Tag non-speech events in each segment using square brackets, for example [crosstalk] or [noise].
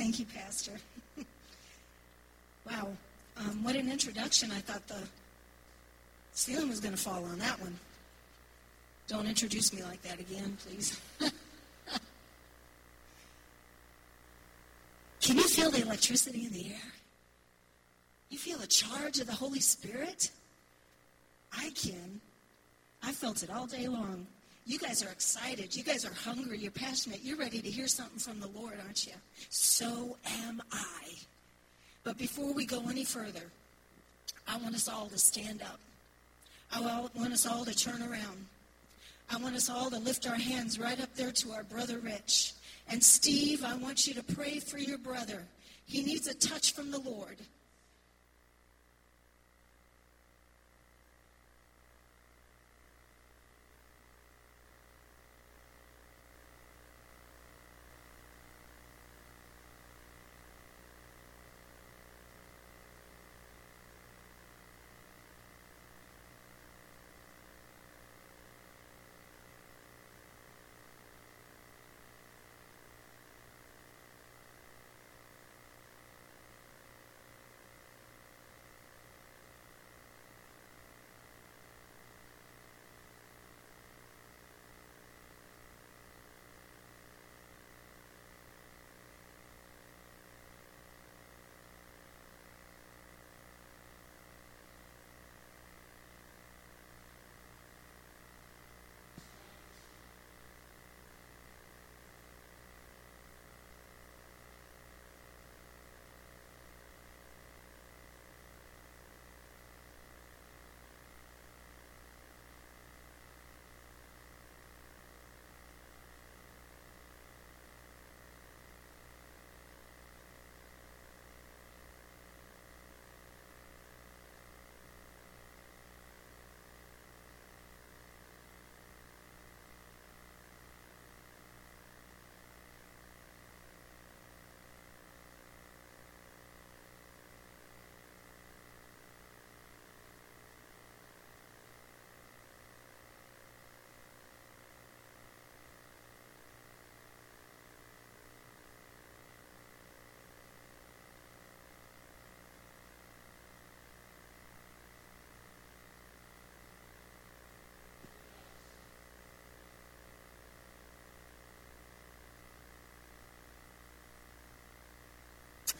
Thank you, Pastor. [laughs] wow. Um, what an introduction. I thought the ceiling was going to fall on that one. Don't introduce me like that again, please. [laughs] Can you feel the electricity in the air? You feel the charge of the Holy Spirit? I can. I felt it all day long. You guys are excited. You guys are hungry. You're passionate. You're ready to hear something from the Lord, aren't you? So am I. But before we go any further, I want us all to stand up. I want us all to turn around. I want us all to lift our hands right up there to our brother Rich. And Steve, I want you to pray for your brother. He needs a touch from the Lord.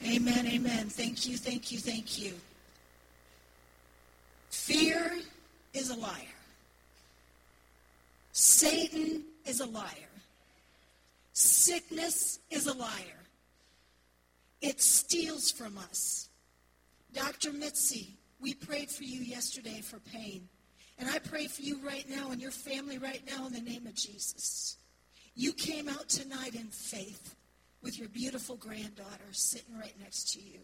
Amen, amen. Thank you, thank you, thank you. Fear is a liar. Satan is a liar. Sickness is a liar. It steals from us. Dr. Mitzi, we prayed for you yesterday for pain. And I pray for you right now and your family right now in the name of Jesus. You came out tonight in faith with your beautiful granddaughter sitting right next to you.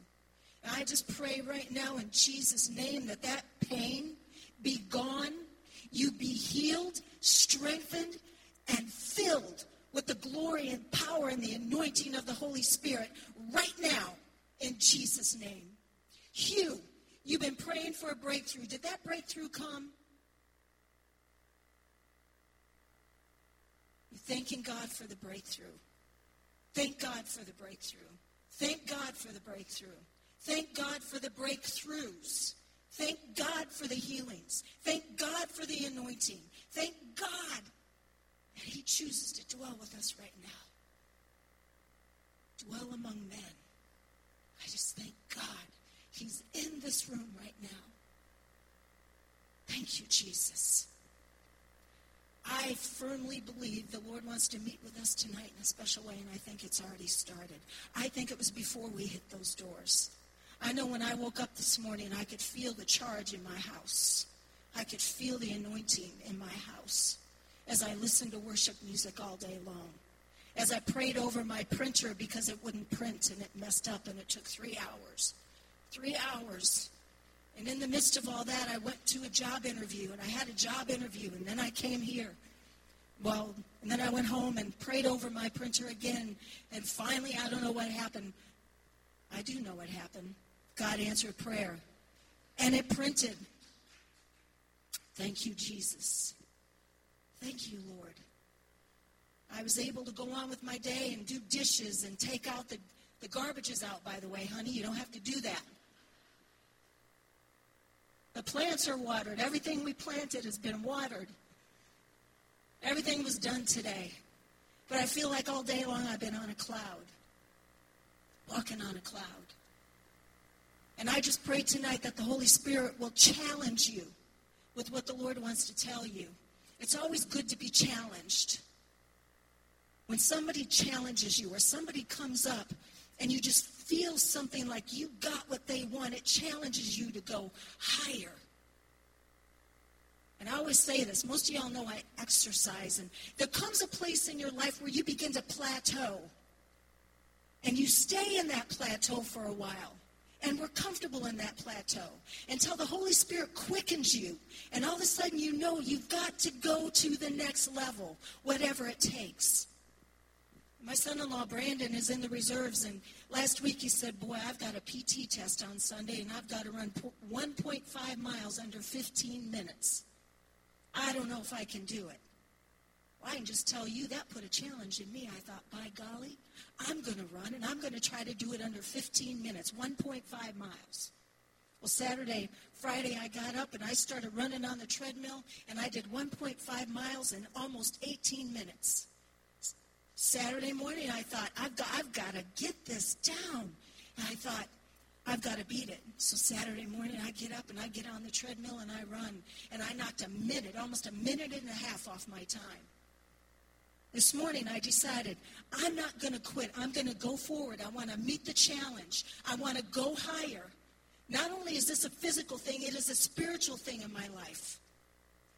And I just pray right now in Jesus' name that that pain be gone, you be healed, strengthened, and filled with the glory and power and the anointing of the Holy Spirit right now in Jesus' name. Hugh, you've been praying for a breakthrough. Did that breakthrough come? You're thanking God for the breakthrough. Thank God for the breakthrough. Thank God for the breakthrough. Thank God for the breakthroughs. Thank God for the healings. Thank God for the anointing. Thank God that He chooses to dwell with us right now. Dwell among men. I just thank God He's in this room right now. Thank you, Jesus. I firmly believe the Lord wants to meet with us tonight in a special way, and I think it's already started. I think it was before we hit those doors. I know when I woke up this morning, I could feel the charge in my house. I could feel the anointing in my house as I listened to worship music all day long. As I prayed over my printer because it wouldn't print and it messed up and it took three hours. Three hours and in the midst of all that, I went to a job interview, and I had a job interview, and then I came here. Well, and then I went home and prayed over my printer again, and finally, I don't know what happened. I do know what happened. God answered prayer, and it printed. Thank you, Jesus. Thank you, Lord. I was able to go on with my day and do dishes and take out the, The garbage is out, by the way, honey. You don't have to do that. The plants are watered. Everything we planted has been watered. Everything was done today. But I feel like all day long I've been on a cloud, walking on a cloud. And I just pray tonight that the Holy Spirit will challenge you with what the Lord wants to tell you. It's always good to be challenged. When somebody challenges you or somebody comes up and you just feel something like you got what they want, it challenges you to go higher. And I always say this, most of y'all know I exercise, and there comes a place in your life where you begin to plateau. And you stay in that plateau for a while. And we're comfortable in that plateau until the Holy Spirit quickens you. And all of a sudden you know you've got to go to the next level, whatever it takes. My son in law, Brandon, is in the reserves. And last week he said, Boy, I've got a PT test on Sunday and I've got to run 1.5 miles under 15 minutes. I don't know if I can do it. Well, I can just tell you that put a challenge in me. I thought, by golly, I'm going to run and I'm going to try to do it under 15 minutes, 1.5 miles. Well, Saturday, Friday, I got up and I started running on the treadmill and I did 1.5 miles in almost 18 minutes. Saturday morning, I thought, I've got, I've got to get this down. And I thought, I've got to beat it. So Saturday morning, I get up and I get on the treadmill and I run. And I knocked a minute, almost a minute and a half off my time. This morning, I decided I'm not going to quit. I'm going to go forward. I want to meet the challenge. I want to go higher. Not only is this a physical thing, it is a spiritual thing in my life.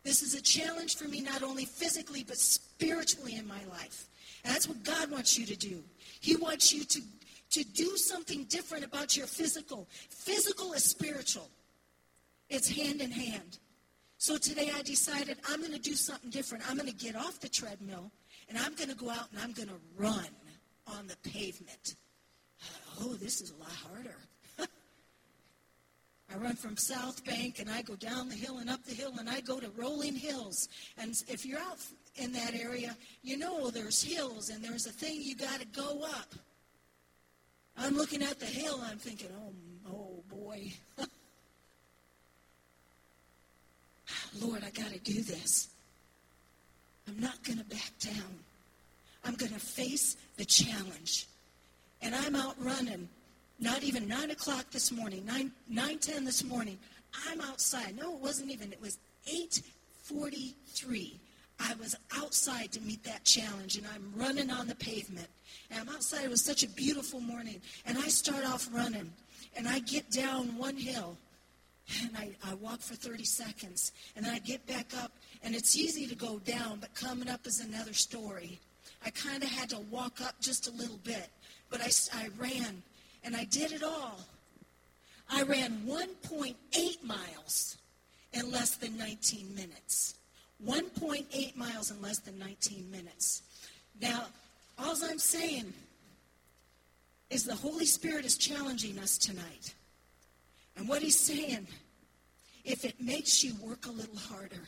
This is a challenge for me, not only physically, but spiritually in my life. That's what God wants you to do. He wants you to to do something different about your physical. Physical is spiritual, it's hand in hand. So today I decided I'm going to do something different. I'm going to get off the treadmill and I'm going to go out and I'm going to run on the pavement. Oh, this is a lot harder. [laughs] I run from South Bank and I go down the hill and up the hill and I go to rolling hills. And if you're out in that area, you know there's hills and there's a thing you got to go up. I'm looking at the hill. I'm thinking, oh, oh boy. [laughs] Lord, I got to do this. I'm not going to back down. I'm going to face the challenge. And I'm out running. Not even 9 o'clock this morning, 9, 9 10 this morning. I'm outside. No, it wasn't even. It was 8.43. I was outside to meet that challenge, and I'm running on the pavement. And I'm outside. It was such a beautiful morning. And I start off running, and I get down one hill, and I, I walk for 30 seconds, and then I get back up, and it's easy to go down, but coming up is another story. I kind of had to walk up just a little bit, but I, I ran, and I did it all. I ran 1.8 miles in less than 19 minutes. 1.8 miles in less than 19 minutes. Now, all I'm saying is the Holy Spirit is challenging us tonight. And what he's saying, if it makes you work a little harder,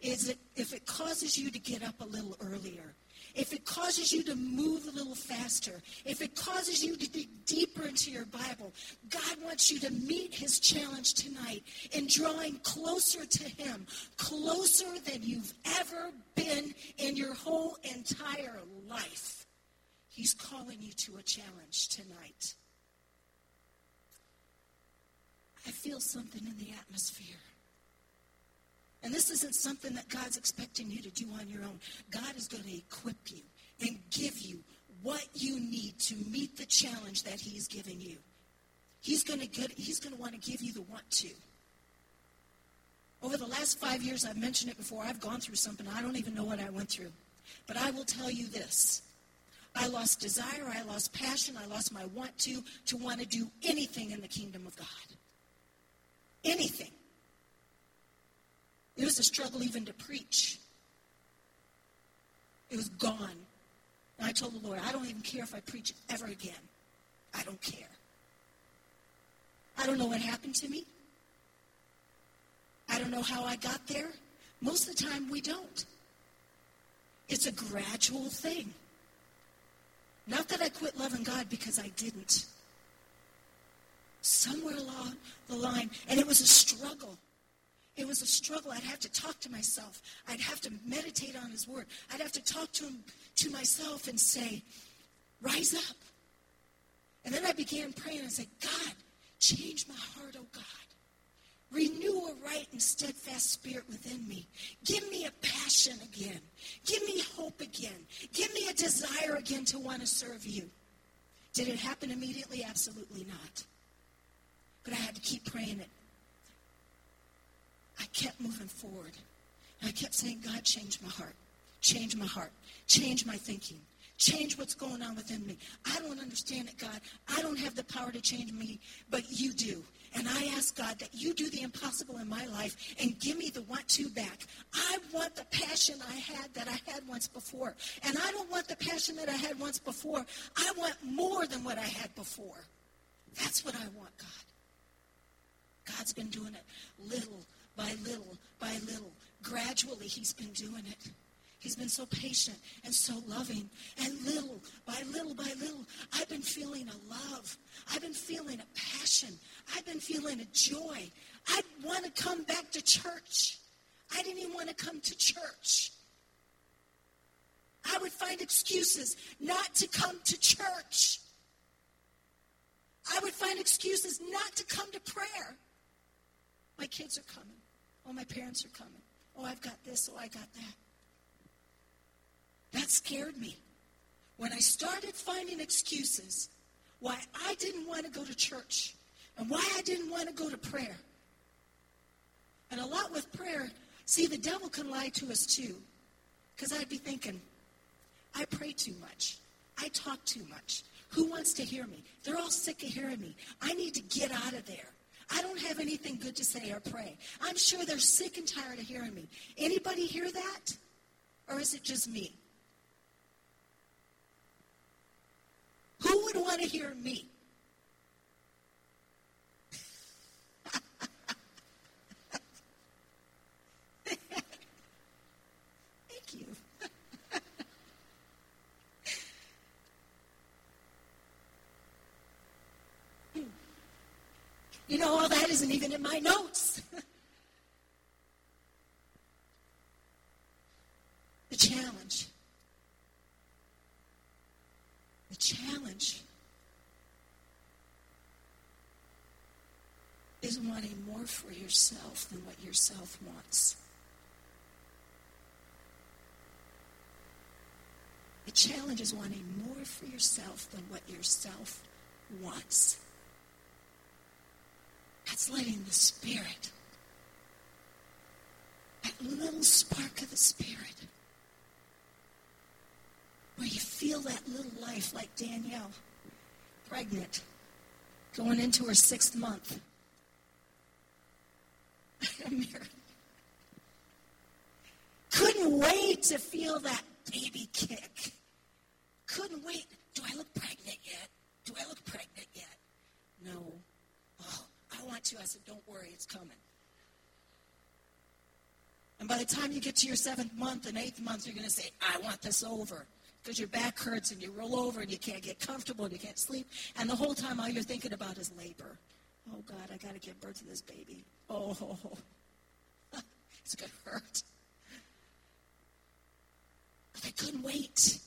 is it if it causes you to get up a little earlier, if it causes you to move a little faster, if it causes you to dig deeper into your Bible, God wants you to meet his challenge tonight in drawing closer to him, closer than you've ever been in your whole entire life. He's calling you to a challenge tonight. I feel something in the atmosphere. And this isn't something that God's expecting you to do on your own. God is going to equip you and give you what you need to meet the challenge that He's giving you. He's going to get, He's going to want to give you the want to. Over the last five years, I've mentioned it before, I've gone through something. I don't even know what I went through. But I will tell you this. I lost desire, I lost passion, I lost my want to, to want to do anything in the kingdom of God. Anything. It was a struggle even to preach. It was gone. And I told the Lord, I don't even care if I preach ever again. I don't care. I don't know what happened to me. I don't know how I got there. Most of the time, we don't. It's a gradual thing. Not that I quit loving God because I didn't. Somewhere along the line, and it was a struggle. It was a struggle. I'd have to talk to myself. I'd have to meditate on his word. I'd have to talk to him to myself and say, rise up. And then I began praying and said, God, change my heart, oh God. Renew a right and steadfast spirit within me. Give me a passion again. Give me hope again. Give me a desire again to want to serve you. Did it happen immediately? Absolutely not. But I had to keep praying it. I kept moving forward. And I kept saying, God, change my heart. Change my heart. Change my thinking. Change what's going on within me. I don't understand it, God. I don't have the power to change me, but you do. And I ask God that you do the impossible in my life and give me the want to back. I want the passion I had that I had once before. And I don't want the passion that I had once before. I want more than what I had before. That's what I want, God. God's been doing it little by little by little. Gradually, He's been doing it. He's been so patient and so loving. And little by little by little, I've been feeling a love. I've been feeling a passion. I've been feeling a joy. I want to come back to church. I didn't even want to come to church. I would find excuses not to come to church. I would find excuses not to come to prayer. My kids are coming. Oh, my parents are coming. Oh, I've got this. Oh, I got that. That scared me. When I started finding excuses why I didn't want to go to church and why I didn't want to go to prayer. And a lot with prayer, see, the devil can lie to us too. Because I'd be thinking, I pray too much. I talk too much. Who wants to hear me? They're all sick of hearing me. I need to get out of there. I don't have anything good to say or pray. I'm sure they're sick and tired of hearing me. Anybody hear that? Or is it just me? Who would want to hear me? Thank you. You know, all that isn't even in my notes. [laughs] the challenge The challenge is wanting more for yourself than what yourself wants. The challenge is wanting more for yourself than what yourself wants. That's letting the Spirit, that little spark of the Spirit, where you feel that little life like Danielle, pregnant, going into her sixth month. [laughs] Couldn't wait to feel that baby kick. Couldn't wait. Do I look pregnant yet? Do I look pregnant yet? No. Want to. I said, don't worry, it's coming. And by the time you get to your seventh month and eighth month, you're going to say, I want this over because your back hurts and you roll over and you can't get comfortable and you can't sleep. And the whole time, all you're thinking about is labor. Oh, God, I got to give birth to this baby. Oh, [laughs] it's going to hurt. But I couldn't wait.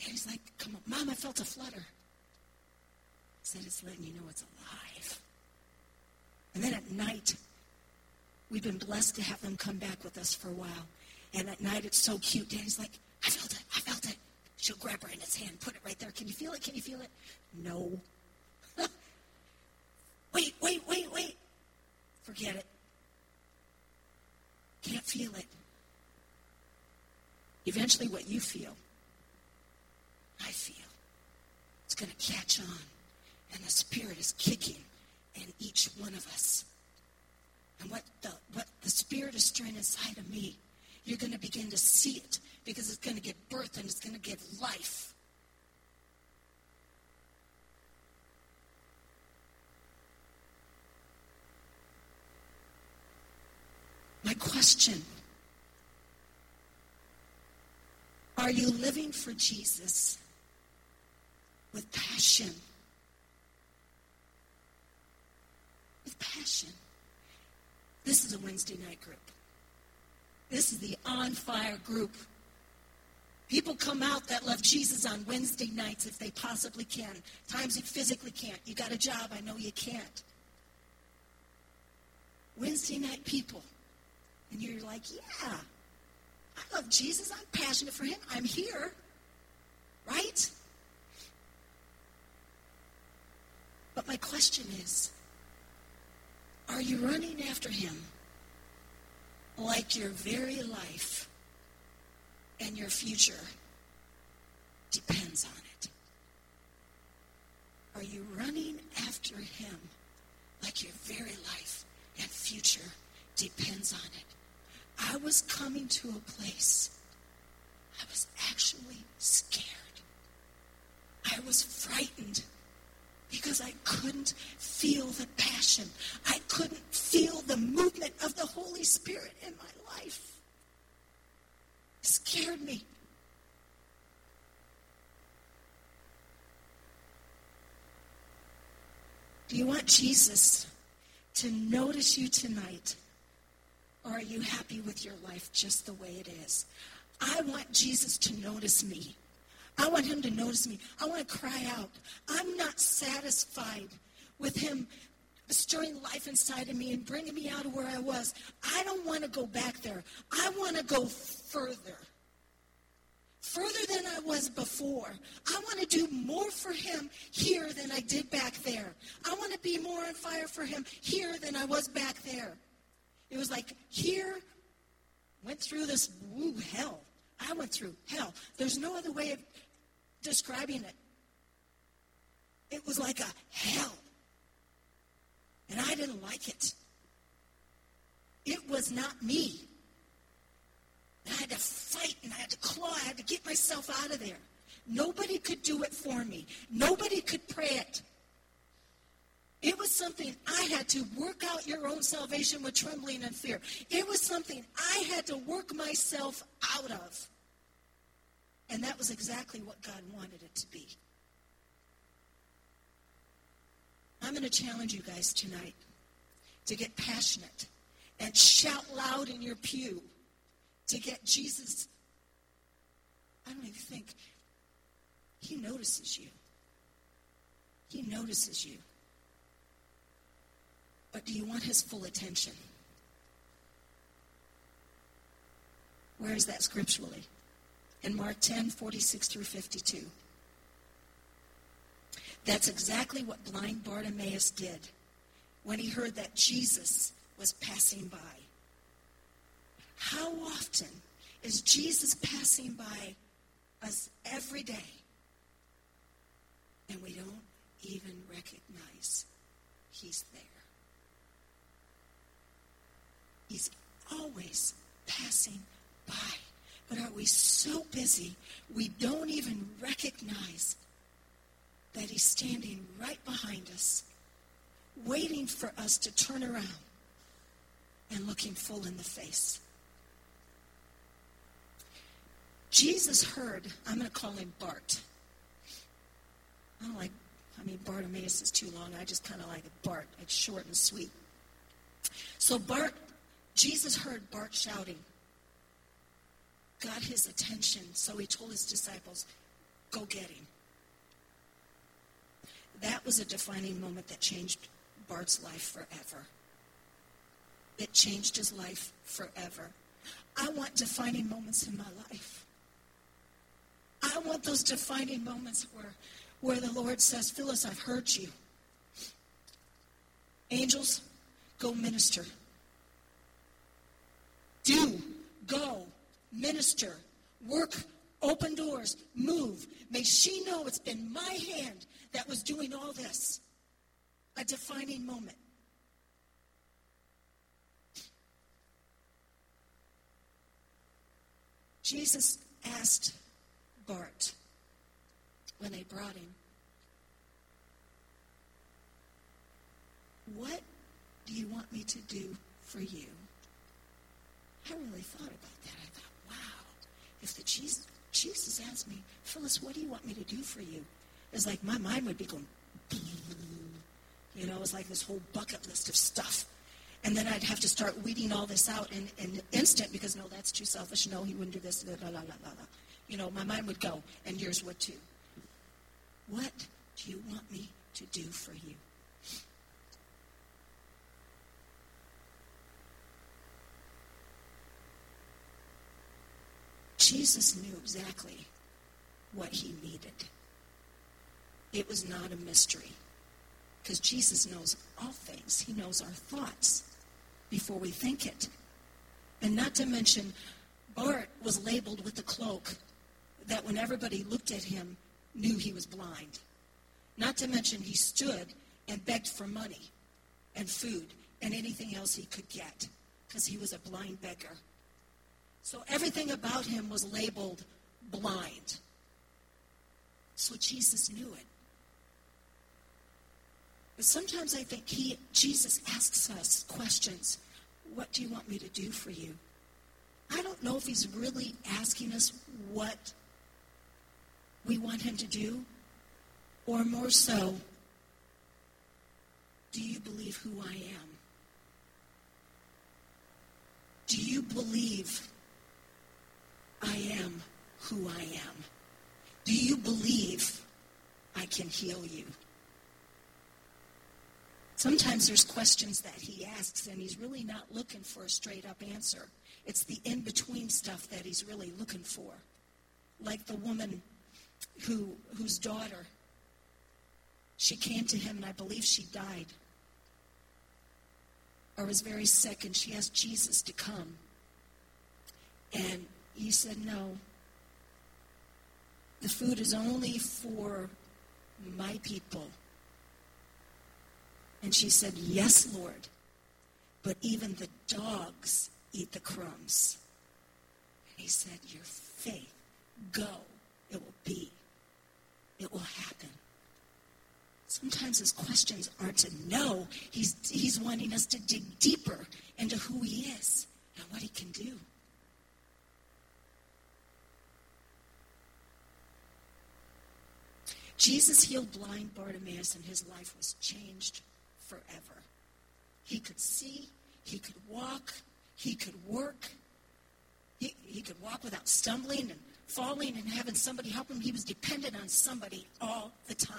Daddy's like, come on, Mom, I felt a flutter. I said, it's letting you know it's alive. And then at night, we've been blessed to have them come back with us for a while. And at night, it's so cute. Daddy's like, I felt it. I felt it. She'll grab her in his hand, put it right there. Can you feel it? Can you feel it? No. [laughs] wait, wait, wait, wait. Forget it. Can't feel it. Eventually, what you feel, I feel. It's going to catch on. And the Spirit is kicking in each one of us. And what the, what the Spirit is stirring inside of me you're going to begin to see it because it's going to give birth and it's going to give life. My question Are you living for Jesus with passion. With passion. This is a Wednesday night group. This is the on fire group. People come out that love Jesus on Wednesday nights if they possibly can. Times you physically can't. You got a job, I know you can't. Wednesday night people. And you're like, yeah, I love Jesus. I'm passionate for him. I'm here. Right? But my question is are you running after him like your very life and your future depends on it? Are you running after him like your very life and future depends on it? I was coming to a place, I was actually scared. I was frightened because I couldn't feel the passion. I couldn't feel the movement of the Holy Spirit in my life. It scared me. Do you want Jesus to notice you tonight? Or are you happy with your life just the way it is? I want Jesus to notice me. I want him to notice me. I want to cry out. I'm not satisfied with him stirring life inside of me and bringing me out of where I was. I don't want to go back there. I want to go further. Further than I was before. I want to do more for him here than I did back there. I want to be more on fire for him here than I was back there. It was like here, went through this woo hell. I went through hell. There's no other way of describing it. It was like a hell. And I didn't like it. It was not me. I had to fight and I had to claw. I had to get myself out of there. Nobody could do it for me. Nobody could pray it. It was something I had to work out your own salvation with trembling and fear. It was something I had to work myself out of. And that was exactly what God wanted it to be. I'm going to challenge you guys tonight to get passionate and shout loud in your pew to get Jesus. I don't even think he notices you. He notices you. But do you want his full attention? Where is that scripturally? In Mark 10, 46 through 52. That's exactly what blind Bartimaeus did when he heard that Jesus was passing by. How often is Jesus passing by us every day and we don't even recognize he's there? He's always passing by. But are we so busy we don't even recognize that he's standing right behind us, waiting for us to turn around and look him full in the face? Jesus heard, I'm going to call him Bart. I don't like, I mean, Bartimaeus is too long. I just kind of like it Bart. It's short and sweet. So Bart Jesus heard Bart shouting, got his attention, so he told his disciples, Go get him. That was a defining moment that changed Bart's life forever. It changed his life forever. I want defining moments in my life. I want those defining moments where, where the Lord says, Phyllis, I've heard you. Angels, go minister. Do, go, minister, work, open doors, move. May she know it's been my hand that was doing all this. A defining moment. Jesus asked Bart when they brought him, What do you want me to do for you? I really thought about that. I thought, if the Jesus, Jesus asked me, Phyllis, what do you want me to do for you? It's like my mind would be going, you know, it's like this whole bucket list of stuff. And then I'd have to start weeding all this out in, in an instant because, no, that's too selfish. No, he wouldn't do this. La, la, la, la, la. You know, my mind would go, and yours would too. What do you want me to do for you? Jesus knew exactly what he needed. It was not a mystery because Jesus knows all things. He knows our thoughts before we think it. And not to mention, Bart was labeled with a cloak that when everybody looked at him, knew he was blind. Not to mention, he stood and begged for money and food and anything else he could get because he was a blind beggar. So everything about him was labeled blind. So Jesus knew it. But sometimes I think he, Jesus asks us questions. What do you want me to do for you? I don't know if he's really asking us what we want him to do, or more so, do you believe who I am? Do you believe I am who I am? Do you believe I can heal you? Sometimes there's questions that he asks, and he's really not looking for a straight up answer. It's the in between stuff that he's really looking for. Like the woman who, whose daughter, she came to him, and I believe she died or was very sick, and she asked Jesus to come. And he said, No. The food is only for my people. And she said, Yes, Lord. But even the dogs eat the crumbs. And he said, Your faith, go. It will be. It will happen. Sometimes his questions aren't to know. He's, he's wanting us to dig deeper into who he is and what he can do. Jesus healed blind Bartimaeus, and his life was changed forever. He could see, he could walk, he could work, he, he could walk without stumbling and falling and having somebody help him. He was dependent on somebody all the time.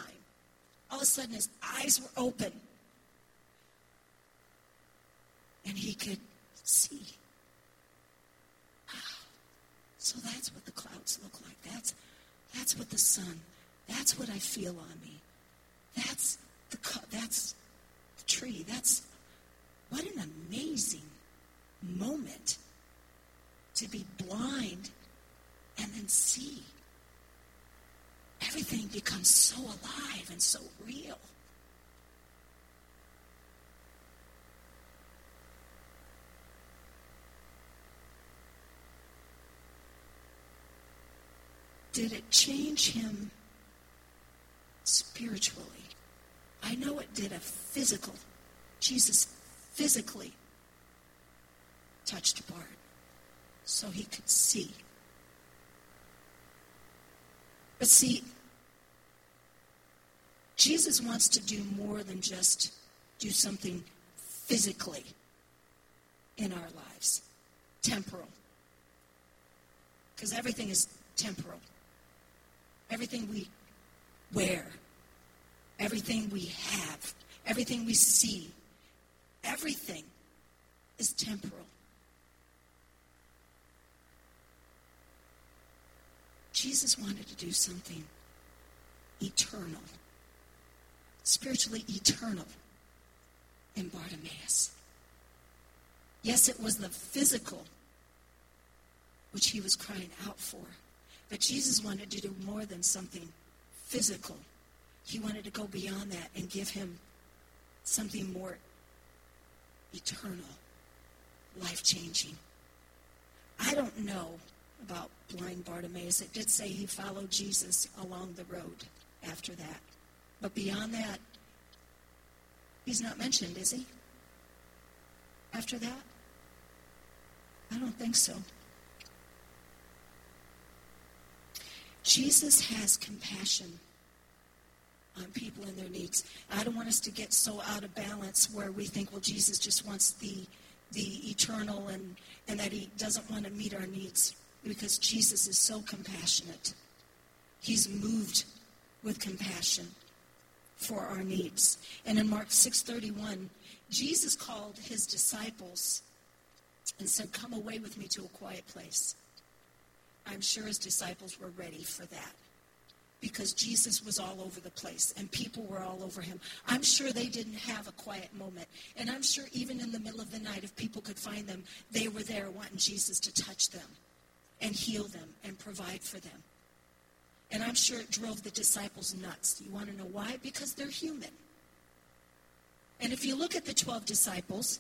All of a sudden, his eyes were open, and he could see. Wow. So that's what the clouds look like. That's, that's what the sun that's what I feel on me. That's the that's the tree. That's what an amazing moment to be blind and then see. Everything becomes so alive and so real. Did it change him spiritually. I know it did a physical. Jesus physically touched Bart so he could see. But see, Jesus wants to do more than just do something physically in our lives, temporal. Because everything is temporal. Everything we wear, everything we have, everything we see, everything is temporal. Jesus wanted to do something eternal, spiritually eternal in Bartimaeus. Yes, it was the physical which he was crying out for, but Jesus wanted to do more than something physical. He wanted to go beyond that and give him something more eternal, life changing. I don't know about blind Bartimaeus. It did say he followed Jesus along the road after that. But beyond that, he's not mentioned, is he? After that? I don't think so. Jesus has compassion on people and their needs. I don't want us to get so out of balance where we think, well, Jesus just wants the the eternal and, and that he doesn't want to meet our needs because Jesus is so compassionate. He's moved with compassion for our needs. And in Mark 6:31, Jesus called his disciples and said, "Come away with me to a quiet place." I'm sure his disciples were ready for that because Jesus was all over the place and people were all over him. I'm sure they didn't have a quiet moment. And I'm sure even in the middle of the night, if people could find them, they were there wanting Jesus to touch them and heal them and provide for them. And I'm sure it drove the disciples nuts. You want to know why? Because they're human. And if you look at the 12 disciples,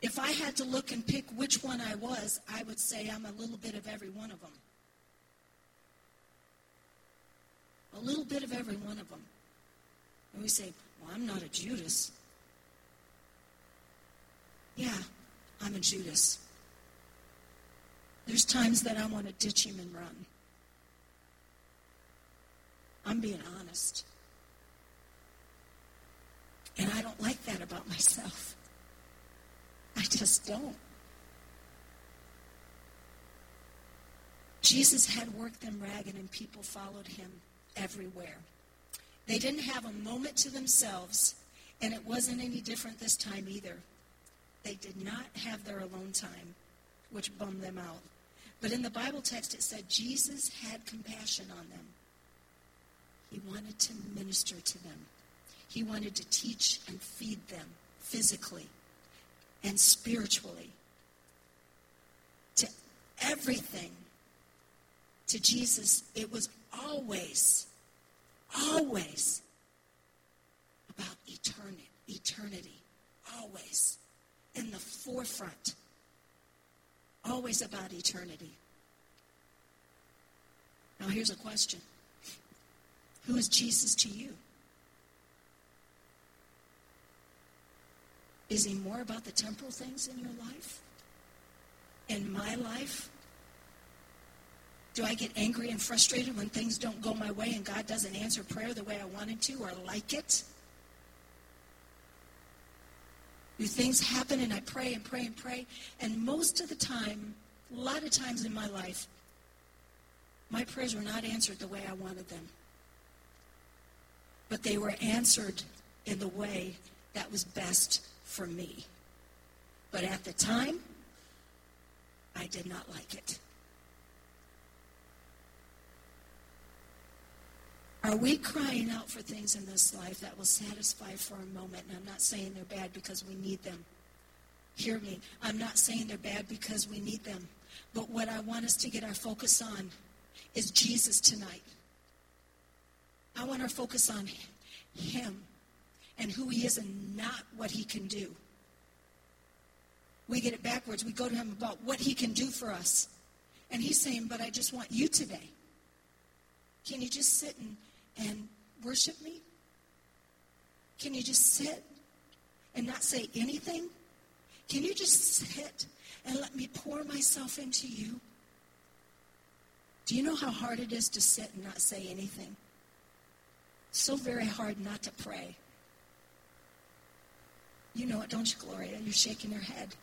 if I had to look and pick which one I was, I would say I'm a little bit of every one of them. A little bit of every one of them. And we say, well, I'm not a Judas. Yeah, I'm a Judas. There's times that I want to ditch him and run. I'm being honest. And I don't like that about myself. I just don't. Jesus had worked them ragged and people followed him everywhere. They didn't have a moment to themselves, and it wasn't any different this time either. They did not have their alone time, which bummed them out. But in the Bible text, it said Jesus had compassion on them. He wanted to minister to them. He wanted to teach and feed them physically and spiritually. To everything. To Jesus, it was always, always about eternity. Eternity. Always. In the forefront. Always about eternity. Now, here's a question Who is Jesus to you? Is he more about the temporal things in your life? In my life? Do I get angry and frustrated when things don't go my way and God doesn't answer prayer the way I wanted to or like it? Do things happen and I pray and pray and pray? And most of the time, a lot of times in my life, my prayers were not answered the way I wanted them. But they were answered in the way that was best for me. But at the time, I did not like it. Are we crying out for things in this life that will satisfy for a moment? And I'm not saying they're bad because we need them. Hear me. I'm not saying they're bad because we need them. But what I want us to get our focus on is Jesus tonight. I want our focus on Him and who He is and not what He can do. We get it backwards. We go to Him about what He can do for us. And He's saying, But I just want you today. Can you just sit and, and worship me? Can you just sit and not say anything? Can you just sit and let me pour myself into you? Do you know how hard it is to sit and not say anything? So very hard not to pray. You know it, don't you, Gloria? You're shaking your head.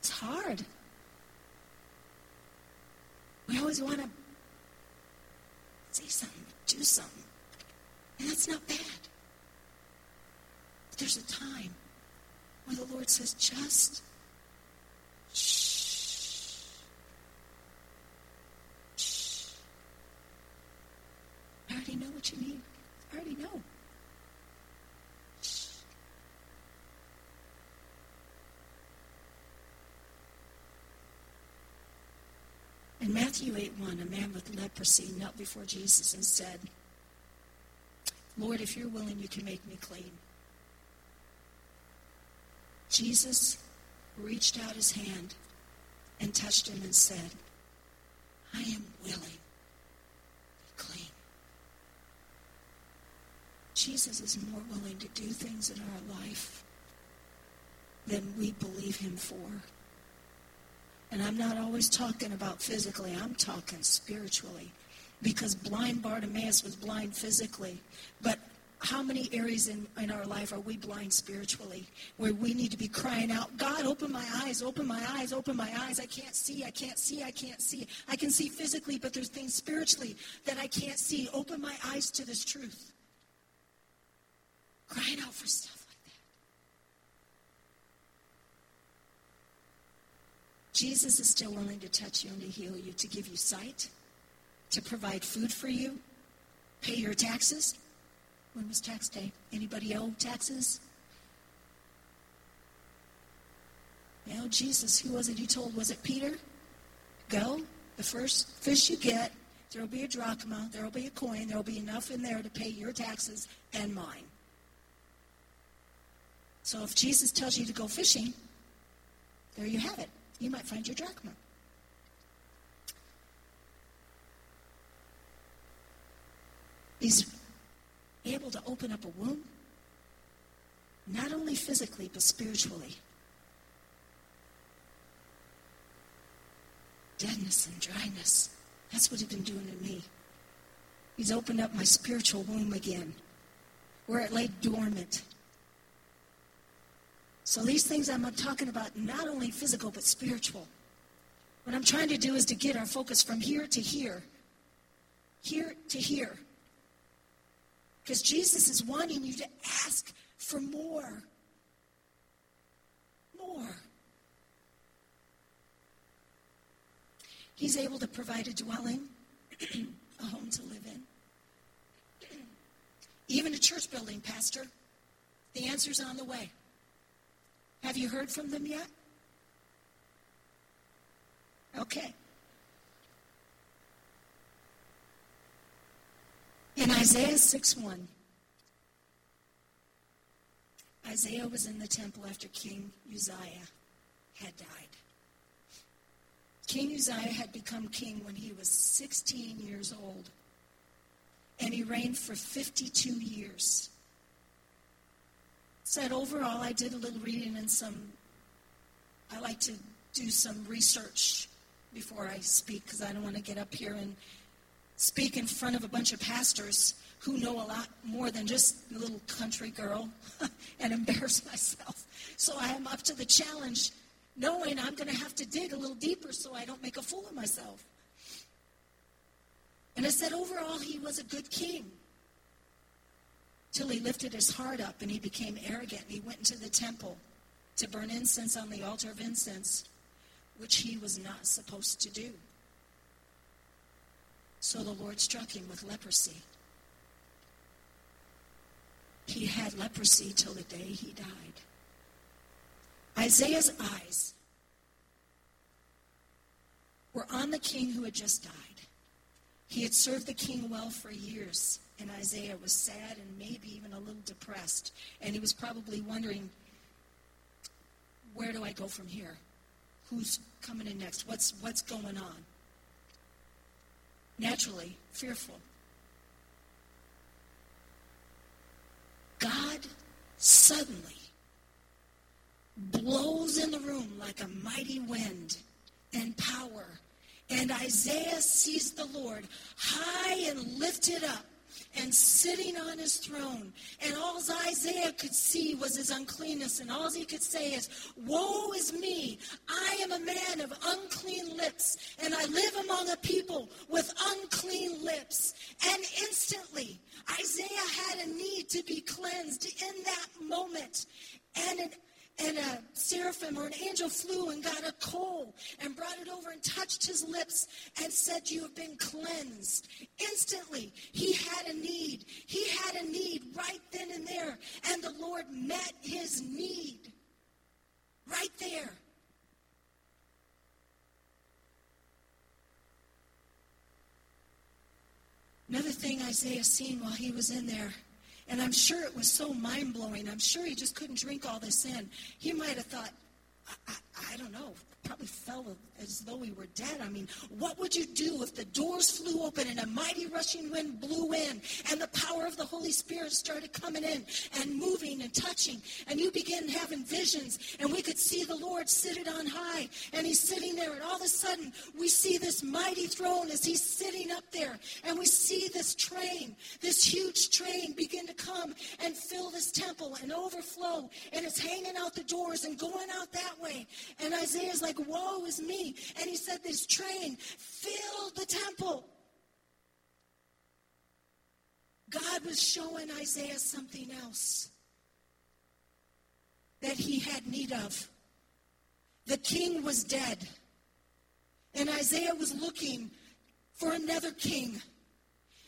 It's hard. We always want to say something, do something. And that's not bad. But there's a time where the Lord says, just shh. Shh. I already know what you need. I already know. In Matthew 8 1, a man with leprosy knelt before Jesus and said, Lord, if you're willing, you can make me clean. Jesus reached out his hand and touched him and said, I am willing. Be clean. Jesus is more willing to do things in our life than we believe him for. And I'm not always talking about physically, I'm talking spiritually. because blind Bartimaeus was blind physically. But how many areas in, in our life are we blind spiritually where we need to be crying out, God, open my eyes, open my eyes, open my eyes. I can't see, I can't see, I can't see. I can see physically, but there's things spiritually that I can't see. Open my eyes to this truth. Crying out for stuff like that. Jesus is still willing to touch you and to heal you, to give you sight, to provide food for you, pay your taxes, when was tax day? Anybody owe taxes? Know, Jesus, who was it he told? Was it Peter? Go, the first fish you get, there will be a drachma, there will be a coin, there will be enough in there to pay your taxes and mine. So if Jesus tells you to go fishing, there you have it. You might find your drachma. He's able to open up a womb, not only physically, but spiritually. Deadness and dryness. That's what he's been doing to me. He's opened up my spiritual womb again, where it lay dormant. So these things I'm talking about, not only physical, but spiritual. What I'm trying to do is to get our focus from here to here, here to here. Because Jesus is wanting you to ask for more. More. He's able to provide a dwelling, [clears throat] a home to live in. [clears throat] Even a church building, Pastor. The answer's on the way. Have you heard from them yet? Okay. In Isaiah 6 1, Isaiah was in the temple after King Uzziah had died. King Uzziah had become king when he was 16 years old, and he reigned for 52 years. Said overall, I did a little reading and some, I like to do some research before I speak because I don't want to get up here and speak in front of a bunch of pastors who know a lot more than just a little country girl [laughs] and embarrass myself. So I am up to the challenge, knowing I'm going to have to dig a little deeper so I don't make a fool of myself. And I said, overall, he was a good king. Till he lifted his heart up and he became arrogant. And he went into the temple to burn incense on the altar of incense, which he was not supposed to do. So the Lord struck him with leprosy. He had leprosy till the day he died. Isaiah's eyes were on the king who had just died. He had served the king well for years, and Isaiah was sad and maybe even a little depressed. And he was probably wondering, where do I go from here? Who's coming in next? What's, what's going on? naturally fearful. God suddenly blows in the room like a mighty wind and power. And Isaiah sees the Lord high and lifted up and sitting on his throne. And all Isaiah could see was his uncleanness. And all he could say is, Woe is me! I am a man of unclean lips, and I live among a people with unclean lips. And instantly, Isaiah had a need to be cleansed in that moment. And an and a seraphim or an angel flew and got a coal and brought it over and touched his lips and said, You have been cleansed. Instantly, he had a need. He had a need right then and there. And the Lord met his need right there. Another thing Isaiah seen while he was in there and I'm sure it was so mind blowing. I'm sure he just couldn't drink all this in. He might have thought, I, I, I don't know, probably felt as though we were dead. I mean, what would you do if the doors flew open and a mighty rushing wind blew in and the power of the Holy Spirit started coming in and moving and touching and you begin having visions and we could see the Lord seated on high and he's sitting there and all of a sudden we see this mighty throne as he's sitting up there and we see this train, this huge train begin to come and fill this temple and overflow and it's hanging out the doors and going out that way. And Isaiah's like, woe is me. And he said this train filled the temple. God was showing Isaiah something else that he had need of. The king was dead. And Isaiah was looking for another king.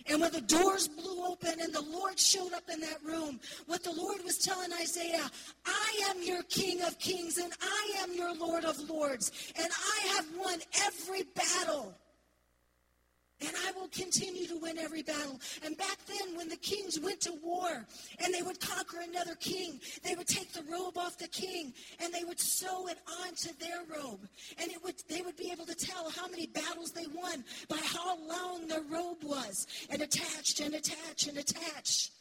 And when the doors blew open and the Lord showed up in that room, what the Lord was telling Isaiah, I am your King of kings and I am your Lord of lords, and I have won every battle. And I will continue to win every battle. And back then, when the kings went to war and they would conquer another king, they would take the robe off the king and they would sew it onto their robe. And it would, they would be able to tell how many battles they won by how long their robe was, and attached and attached and attached.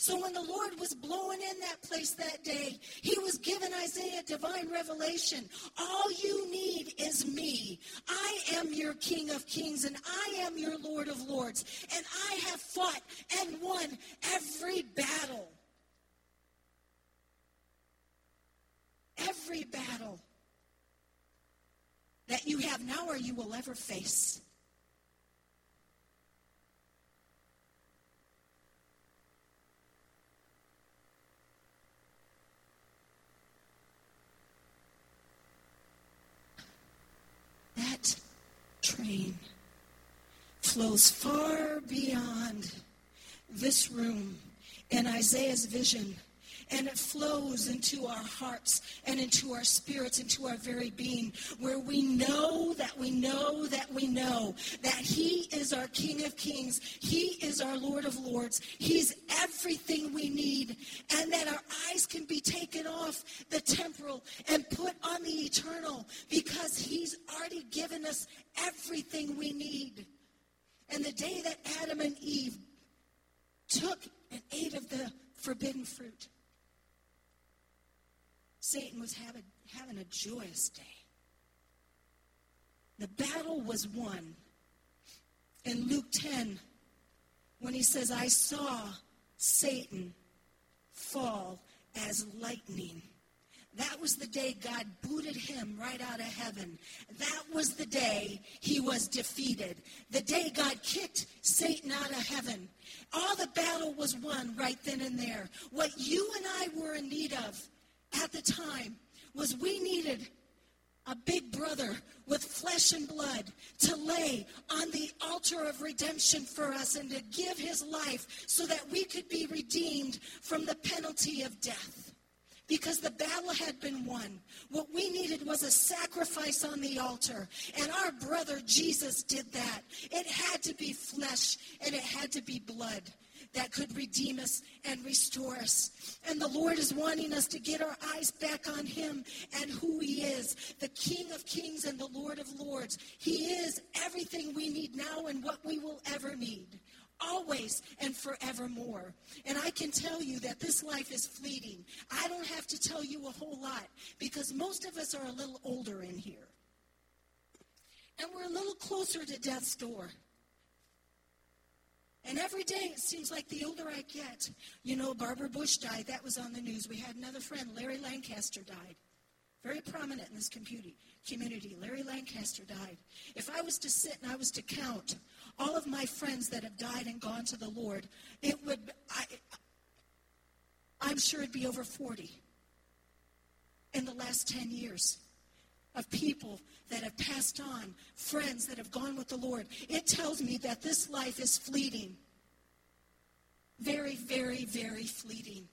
So when the Lord was blowing in that place that day, he was giving Isaiah divine revelation. All you need is me. I am your King of kings and I am your Lord of lords. And I have fought and won every battle. Every battle that you have now or you will ever face. That train flows far beyond this room in Isaiah's vision. And it flows into our hearts and into our spirits, into our very being, where we know that we know that we know that He is our King of Kings. He is our Lord of Lords. He's everything we need. And that our eyes can be taken off the temporal and put on the eternal because He's already given us everything we need. And the day that Adam and Eve took and ate of the forbidden fruit, Satan was having, having a joyous day. The battle was won. In Luke 10, when he says, I saw Satan fall as lightning. That was the day God booted him right out of heaven. That was the day he was defeated. The day God kicked Satan out of heaven. All the battle was won right then and there. What you and I were in need of at the time was we needed a big brother with flesh and blood to lay on the altar of redemption for us and to give his life so that we could be redeemed from the penalty of death. Because the battle had been won. What we needed was a sacrifice on the altar. And our brother Jesus did that. It had to be flesh and it had to be blood that could redeem us and restore us. And the Lord is wanting us to get our eyes back on Him and who He is the King of Kings and the Lord of Lords. He is everything we need now and what we will ever need. Always and forevermore. And I can tell you that this life is fleeting. I don't have to tell you a whole lot because most of us are a little older in here. And we're a little closer to death's door. And every day it seems like the older I get, you know, Barbara Bush died. That was on the news. We had another friend, Larry Lancaster, died. Very prominent in this community. Larry Lancaster died. If I was to sit and I was to count all of my friends that have died and gone to the Lord, it would, I, I'm sure it'd be over 40 in the last 10 years of people that have passed on, friends that have gone with the Lord. It tells me that this life is fleeting. Very, very, very fleeting.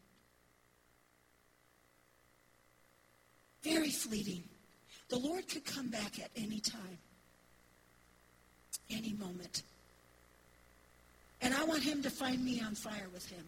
Very fleeting. The Lord could come back at any time, any moment. And I want him to find me on fire with him.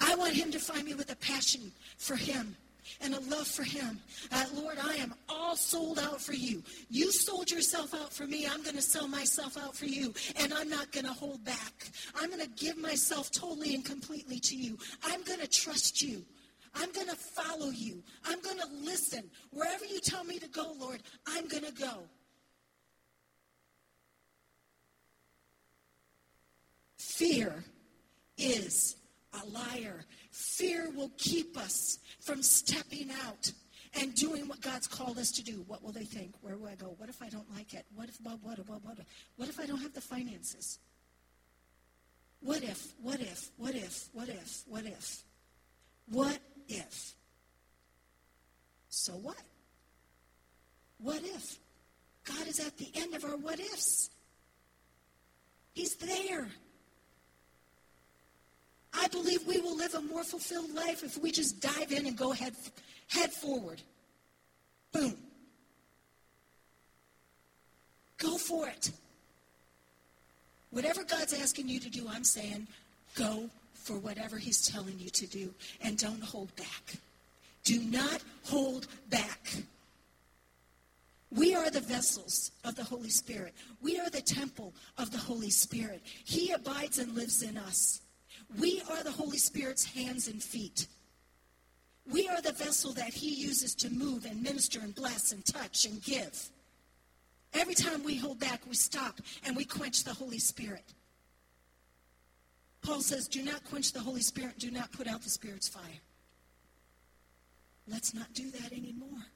I want him to find me with a passion for him and a love for Him. Uh, Lord, I am all sold out for you. You sold yourself out for me. I'm going to sell myself out for you, and I'm not going to hold back. I'm going to give myself totally and completely to you. I'm going to trust you. I'm going to follow you. I'm going to listen. Wherever you tell me to go, Lord, I'm going to go. Fear is a liar. Fear will keep us from stepping out and doing what God's called us to do. What will they think? Where will I go? What if I don't like it? What if, what, what, what, what, what if I don't have the finances? What if, what if, what if, what if, what if? What if? So what? What if? God is at the end of our what ifs. He's there. I believe we will live a more fulfilled life if we just dive in and go head, head forward. Boom. Go for it. Whatever God's asking you to do, I'm saying go for whatever He's telling you to do. And don't hold back. Do not hold back. We are the vessels of the Holy Spirit. We are the temple of the Holy Spirit. He abides and lives in us. We are the Holy Spirit's hands and feet. We are the vessel that He uses to move and minister and bless and touch and give. Every time we hold back, we stop and we quench the Holy Spirit. Paul says, Do not quench the Holy Spirit, do not put out the Spirit's fire. Let's not do that anymore.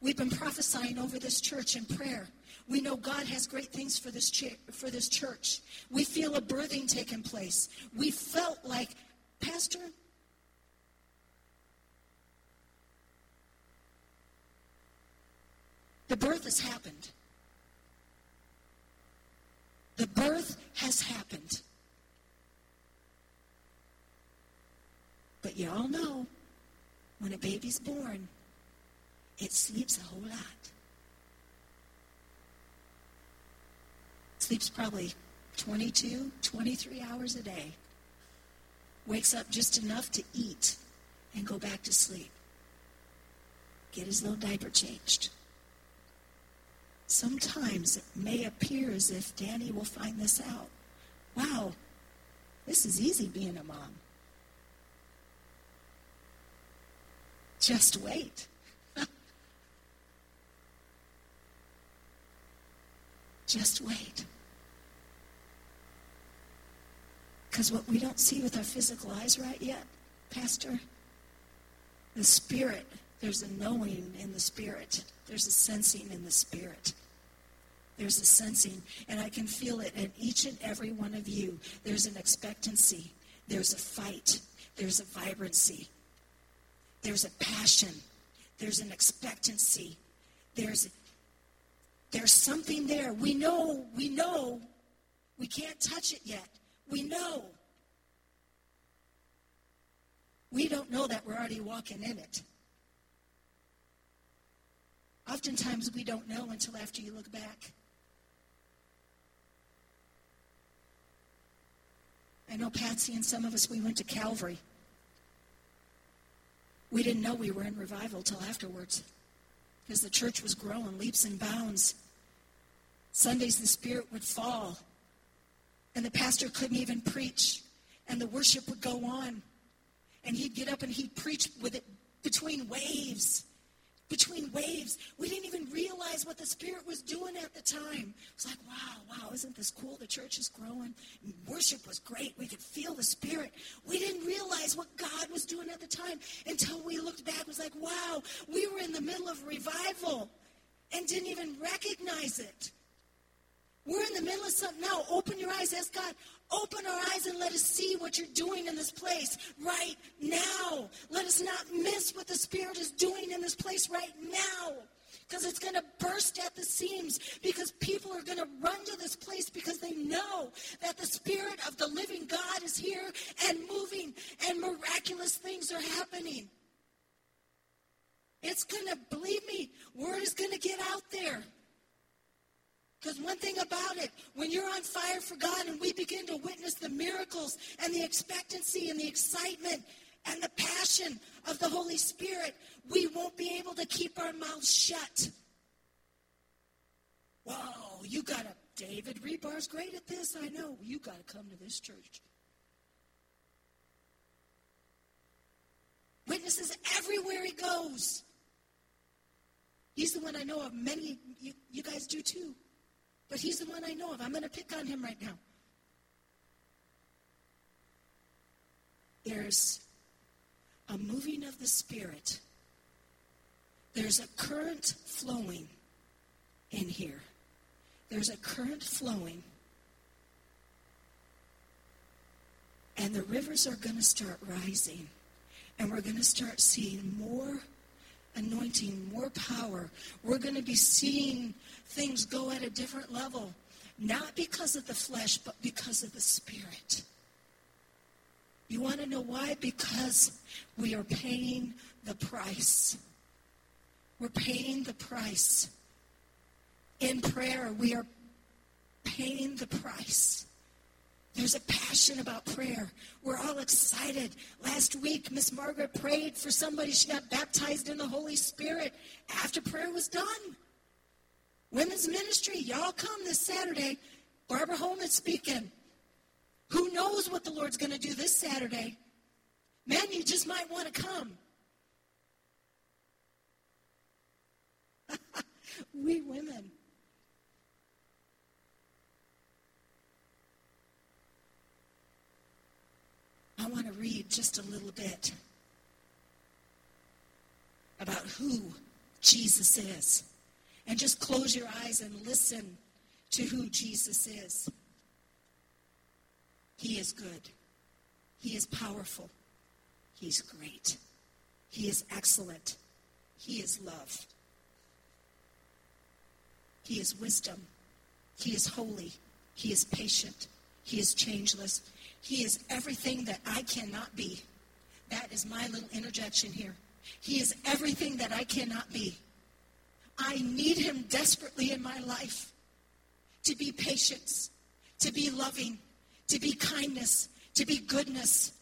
We've been prophesying over this church in prayer. We know God has great things for this, ch- for this church. We feel a birthing taking place. We felt like, Pastor, the birth has happened. The birth has happened. But you all know when a baby's born, it sleeps a whole lot. Sleeps probably 22, 23 hours a day. Wakes up just enough to eat and go back to sleep. Get his little diaper changed. Sometimes it may appear as if Danny will find this out. Wow, this is easy being a mom. Just wait. Just wait. Because what we don't see with our physical eyes right yet, Pastor, the Spirit, there's a knowing in the Spirit, there's a sensing in the Spirit. There's a sensing, and I can feel it in each and every one of you. There's an expectancy, there's a fight, there's a vibrancy, there's a passion, there's an expectancy, there's there's something there. We know, we know. We can't touch it yet. We know. We don't know that we're already walking in it. Oftentimes we don't know until after you look back. I know Patsy and some of us, we went to Calvary. We didn't know we were in revival till afterwards because the church was growing leaps and bounds. Sundays, the Spirit would fall, and the pastor couldn't even preach, and the worship would go on. And he'd get up and he'd preach with it between waves. Between waves. We didn't even realize what the Spirit was doing at the time. It was like, wow, wow, isn't this cool? The church is growing. Worship was great. We could feel the Spirit. We didn't realize what God was doing at the time until we looked back. It was like, wow, we were in the middle of revival and didn't even recognize it. We're in the middle of something now. Open your eyes. Ask God, open our eyes and let us see what you're doing in this place right now. Let us not miss what the Spirit is doing in this place right now. Because it's going to burst at the seams. Because people are going to run to this place because they know that the Spirit of the living God is here and moving and miraculous things are happening. It's going to, believe me, word is going to get out there. Because one thing about it, when you're on fire for God and we begin to witness the miracles and the expectancy and the excitement, and the passion of the Holy Spirit, we won't be able to keep our mouths shut. Whoa, you got to, David Rebar's great at this, I know. You got to come to this church. Witnesses everywhere he goes. He's the one I know of. Many, you, you guys do too. But he's the one I know of. I'm going to pick on him right now. There's a moving of the Spirit. There's a current flowing in here. There's a current flowing. And the rivers are going to start rising. And we're going to start seeing more anointing, more power. We're going to be seeing things go at a different level, not because of the flesh, but because of the Spirit. You want to know why? Because we are paying the price. We're paying the price. In prayer, we are paying the price. There's a passion about prayer. We're all excited. Last week, Miss Margaret prayed for somebody. She got baptized in the Holy Spirit after prayer was done. Women's ministry, y'all come this Saturday. Barbara Holman speaking. Who knows what the Lord's going to do this Saturday? Man, you just might want to come. [laughs] we women. I want to read just a little bit about who Jesus is. And just close your eyes and listen to who Jesus is. He is good. He is powerful. He's great. He is excellent. He is love. He is wisdom. He is holy. He is patient. He is changeless. He is everything that I cannot be. That is my little interjection here. He is everything that I cannot be. I need him desperately in my life to be patience, to be loving, to be kindness, to be goodness.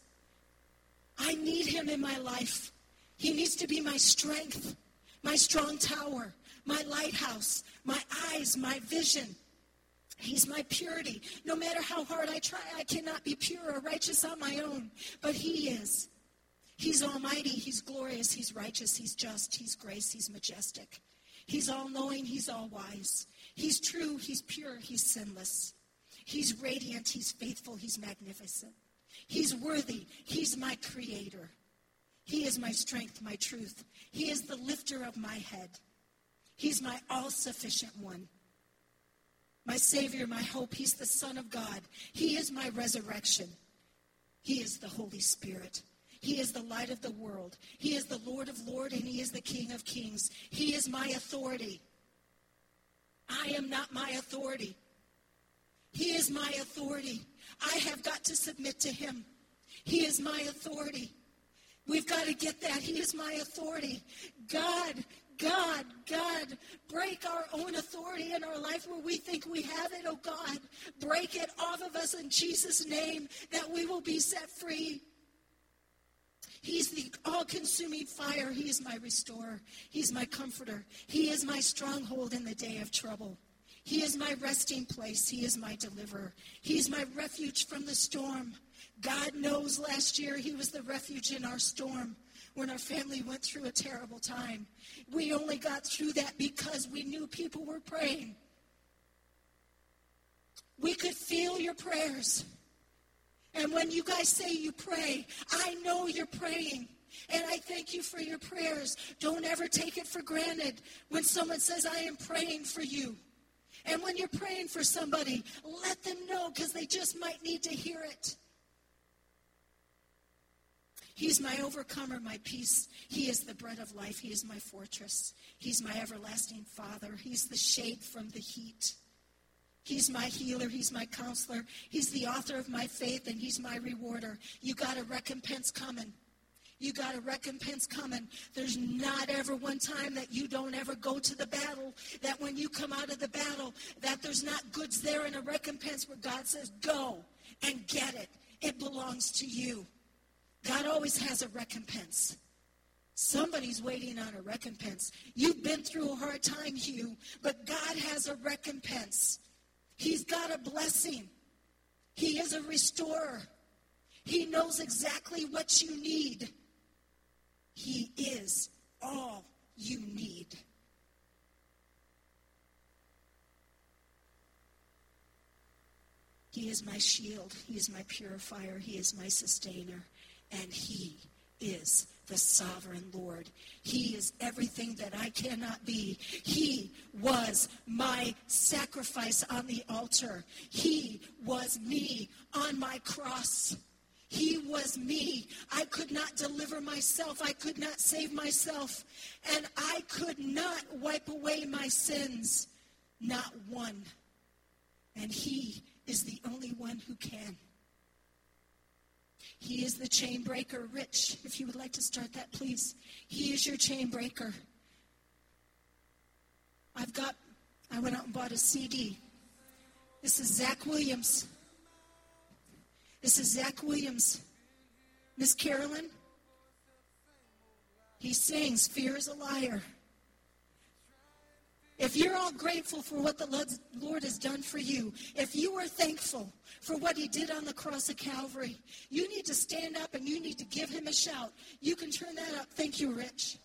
I need him in my life. He needs to be my strength, my strong tower, my lighthouse, my eyes, my vision. He's my purity. No matter how hard I try, I cannot be pure or righteous on my own, but He is. He's almighty, He's glorious, He's righteous, He's just, He's grace, He's majestic. He's all knowing, He's all wise. He's true, He's pure, He's sinless. He's radiant, He's faithful, He's magnificent. He's worthy, He's my creator. He is my strength, my truth. He is the lifter of my head. He's my all sufficient one. My Savior, my hope. He's the Son of God. He is my resurrection. He is the Holy Spirit. He is the light of the world. He is the Lord of lords and He is the King of kings. He is my authority. I am not my authority. He is my authority. I have got to submit to him. He is my authority. We've got to get that. He is my authority. God, God, God, break our own authority in our life where we think we have it, oh God. Break it off of us in Jesus' name that we will be set free. He's the all consuming fire. He is my restorer. He's my comforter. He is my stronghold in the day of trouble. He is my resting place. He is my deliverer. He is my refuge from the storm. God knows last year He was the refuge in our storm when our family went through a terrible time. We only got through that because we knew people were praying. We could feel your prayers. And when you guys say you pray, I know you're praying. And I thank you for your prayers. Don't ever take it for granted when someone says, I am praying for you. And when you're praying for somebody, let them know because they just might need to hear it. He's my overcomer, my peace. He is the bread of life. He is my fortress. He's my everlasting Father. He's the shade from the heat. He's my healer. He's my counselor. He's the author of my faith, and He's my rewarder. You got a recompense coming. You got a recompense coming. There's not ever one time that you don't ever go to the battle, that when you come out of the battle, that there's not goods there and a recompense where God says, go and get it. It belongs to you. God always has a recompense. Somebody's waiting on a recompense. You've been through a hard time, Hugh, but God has a recompense. He's got a blessing. He is a restorer. He knows exactly what you need. He is all you need. He is my shield. He is my purifier. He is my sustainer. And He is the sovereign Lord. He is everything that I cannot be. He was my sacrifice on the altar. He was me on my cross. He was me. I could not deliver myself. I could not save myself. And I could not wipe away my sins. Not one. And He is the only one who can. He is the chain breaker. Rich, if you would like to start that, please. He is your chain breaker. I've got, I went out and bought a CD. This is Zach Williams. This is Zach Williams. Miss Carolyn, he sings, Fear is a Liar. If you're all grateful for what the Lord has done for you, if you are thankful for what he did on the cross of Calvary, you need to stand up and you need to give him a shout. You can turn that up. Thank you, Rich.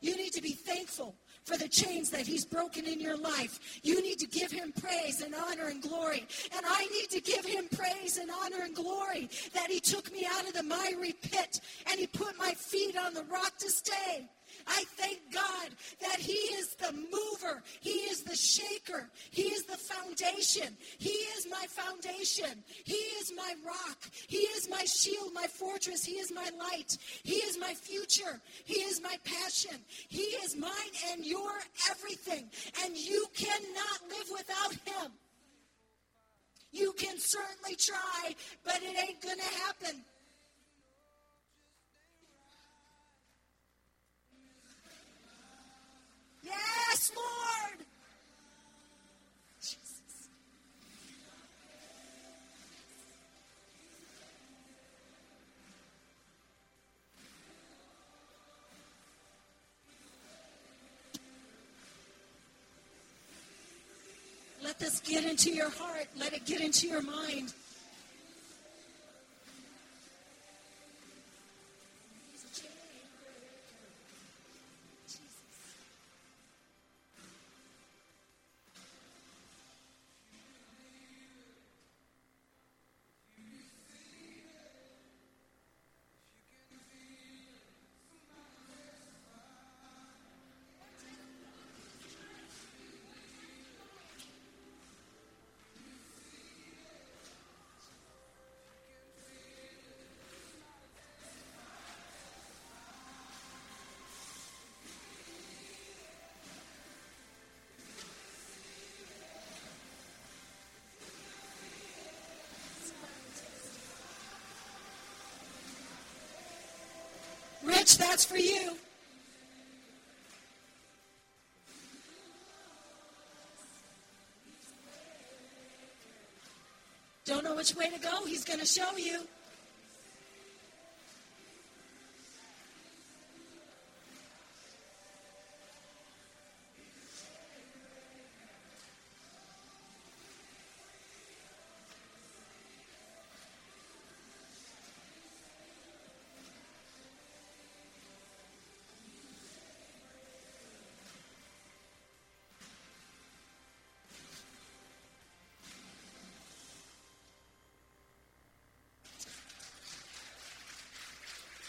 You need to be thankful for the chains that he's broken in your life. You need to give him praise and honor and glory. And I need to give him praise and honor and glory that he took me out of the miry pit and he put my feet on the rock to stay. I thank God that He is the mover, He is the shaker, He is the foundation. He is my foundation. He is my rock. He is my shield, my fortress. He is my light. He is my future. He is my passion. He is mine and your everything. And you cannot live without Him. You can certainly try, but it ain't going to happen. Yes, Lord. Jesus. Let this get into your heart. Let it get into your mind. Rich, that's for you. Don't know which way to go? He's going to show you.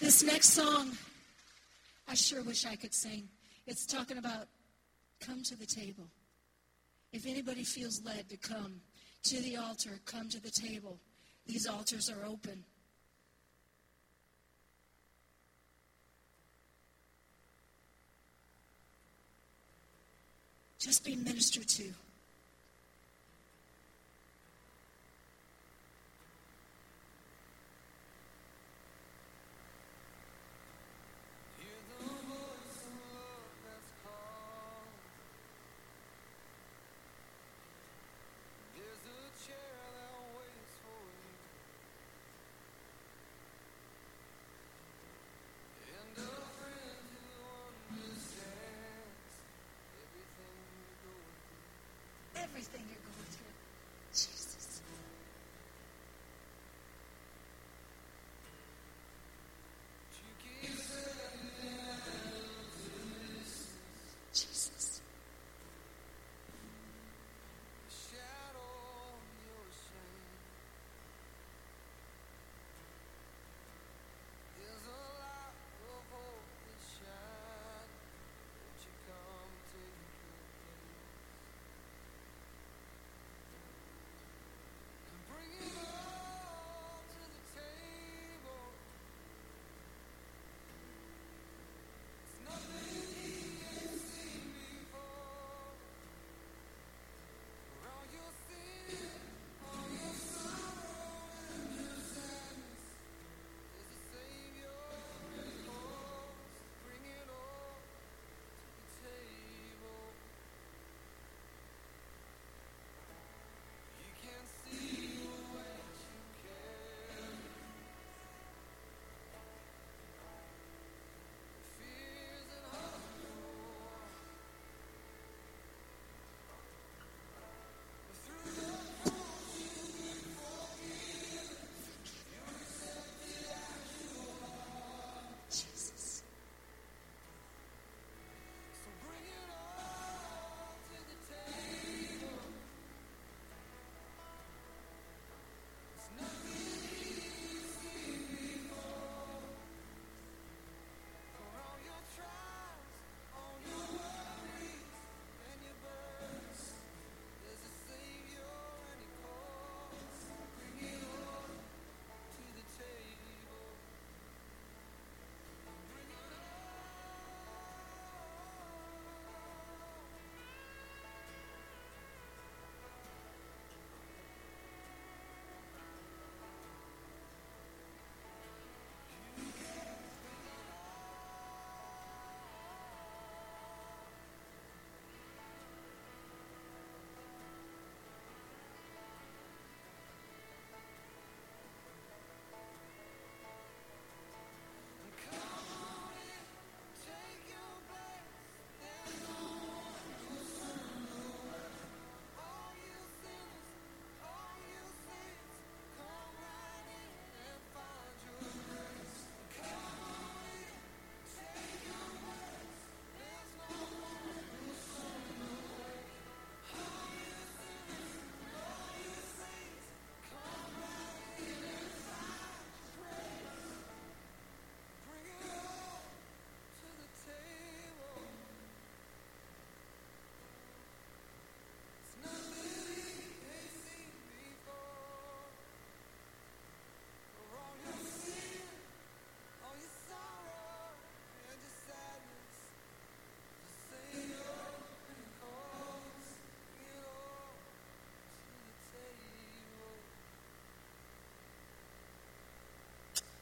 This next song, I sure wish I could sing. It's talking about come to the table. If anybody feels led to come to the altar, come to the table. These altars are open. Just be ministered to.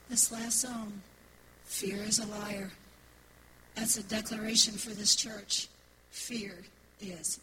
This last song, Fear is a Liar. That's a declaration for this church. Fear is.